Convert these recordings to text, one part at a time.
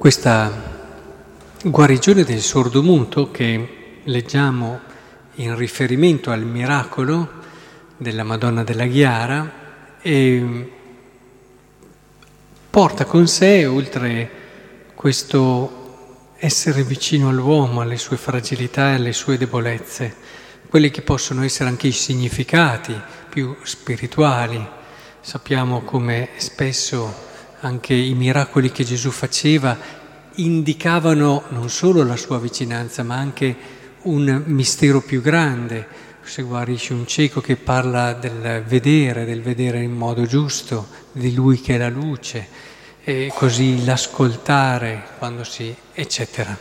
Questa guarigione del sordomuto che leggiamo in riferimento al miracolo della Madonna della Ghiara porta con sé, oltre questo essere vicino all'uomo, alle sue fragilità e alle sue debolezze, quelli che possono essere anche i significati più spirituali. Sappiamo come spesso anche i miracoli che Gesù faceva indicavano non solo la sua vicinanza, ma anche un mistero più grande. Se guarisce un cieco che parla del vedere, del vedere in modo giusto, di lui che è la luce, e così l'ascoltare quando si... eccetera.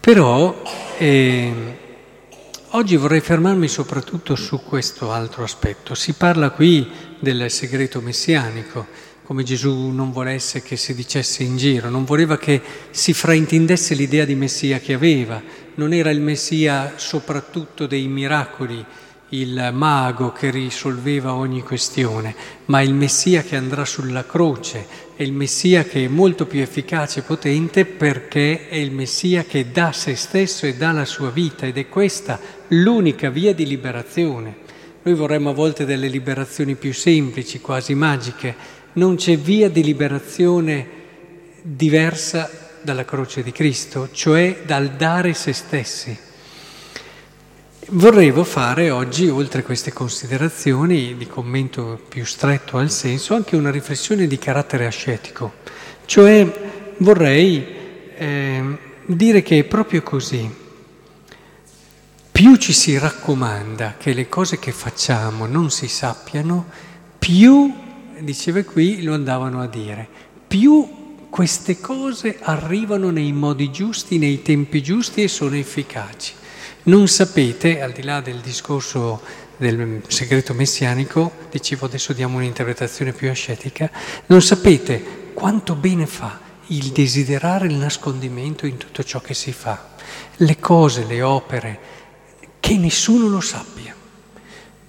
Però eh, oggi vorrei fermarmi soprattutto su questo altro aspetto. Si parla qui del segreto messianico come Gesù non volesse che si dicesse in giro, non voleva che si fraintendesse l'idea di Messia che aveva, non era il Messia soprattutto dei miracoli, il mago che risolveva ogni questione, ma il Messia che andrà sulla croce, è il Messia che è molto più efficace e potente perché è il Messia che dà se stesso e dà la sua vita ed è questa l'unica via di liberazione. Noi vorremmo a volte delle liberazioni più semplici, quasi magiche, non c'è via di liberazione diversa dalla croce di Cristo, cioè dal dare se stessi. Vorrevo fare oggi, oltre a queste considerazioni di commento più stretto al senso, anche una riflessione di carattere ascetico, cioè vorrei eh, dire che è proprio così. Più ci si raccomanda che le cose che facciamo non si sappiano, più diceva qui, lo andavano a dire. Più queste cose arrivano nei modi giusti, nei tempi giusti e sono efficaci. Non sapete, al di là del discorso del segreto messianico, dicevo adesso diamo un'interpretazione più ascetica, non sapete quanto bene fa il desiderare il nascondimento in tutto ciò che si fa, le cose, le opere, che nessuno lo sappia.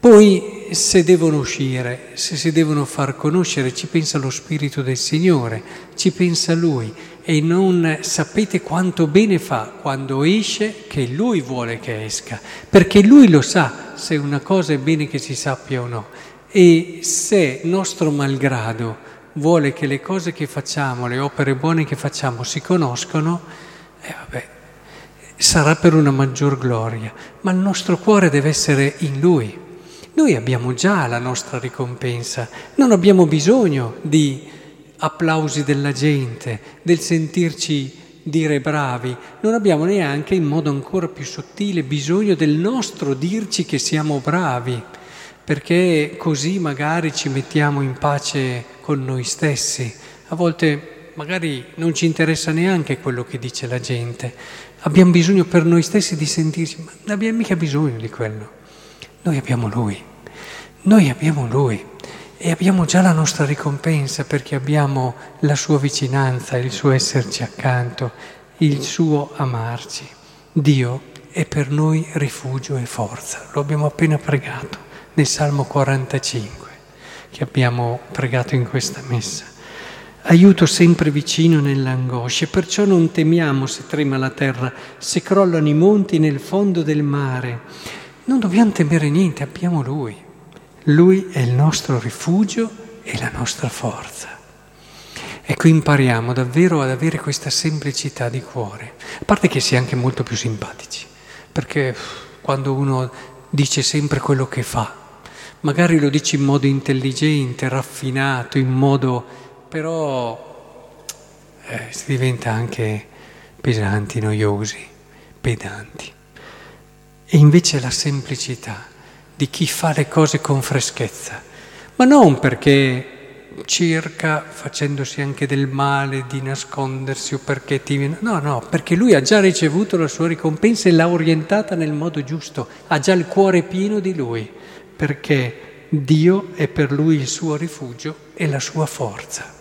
Poi se devono uscire, se si devono far conoscere, ci pensa lo Spirito del Signore, ci pensa Lui e non sapete quanto bene fa quando esce che Lui vuole che esca, perché Lui lo sa se una cosa è bene che si sappia o no. E se nostro malgrado vuole che le cose che facciamo, le opere buone che facciamo si conoscono, eh vabbè, sarà per una maggior gloria, ma il nostro cuore deve essere in Lui. Noi abbiamo già la nostra ricompensa, non abbiamo bisogno di applausi della gente, del sentirci dire bravi, non abbiamo neanche in modo ancora più sottile bisogno del nostro dirci che siamo bravi, perché così magari ci mettiamo in pace con noi stessi. A volte magari non ci interessa neanche quello che dice la gente, abbiamo bisogno per noi stessi di sentirci, ma non abbiamo mica bisogno di quello. Noi abbiamo Lui, noi abbiamo Lui e abbiamo già la nostra ricompensa perché abbiamo la sua vicinanza, il suo esserci accanto, il suo amarci. Dio è per noi rifugio e forza, lo abbiamo appena pregato nel Salmo 45 che abbiamo pregato in questa messa. Aiuto sempre vicino nell'angoscia, perciò non temiamo se trema la terra, se crollano i monti nel fondo del mare non dobbiamo temere niente, abbiamo Lui. Lui è il nostro rifugio e la nostra forza. Ecco, impariamo davvero ad avere questa semplicità di cuore, a parte che si è anche molto più simpatici, perché quando uno dice sempre quello che fa, magari lo dice in modo intelligente, raffinato, in modo... però eh, si diventa anche pesanti, noiosi, pedanti. E invece la semplicità di chi fa le cose con freschezza, ma non perché cerca, facendosi anche del male, di nascondersi o perché ti... No, no, perché lui ha già ricevuto la sua ricompensa e l'ha orientata nel modo giusto, ha già il cuore pieno di lui, perché Dio è per lui il suo rifugio e la sua forza.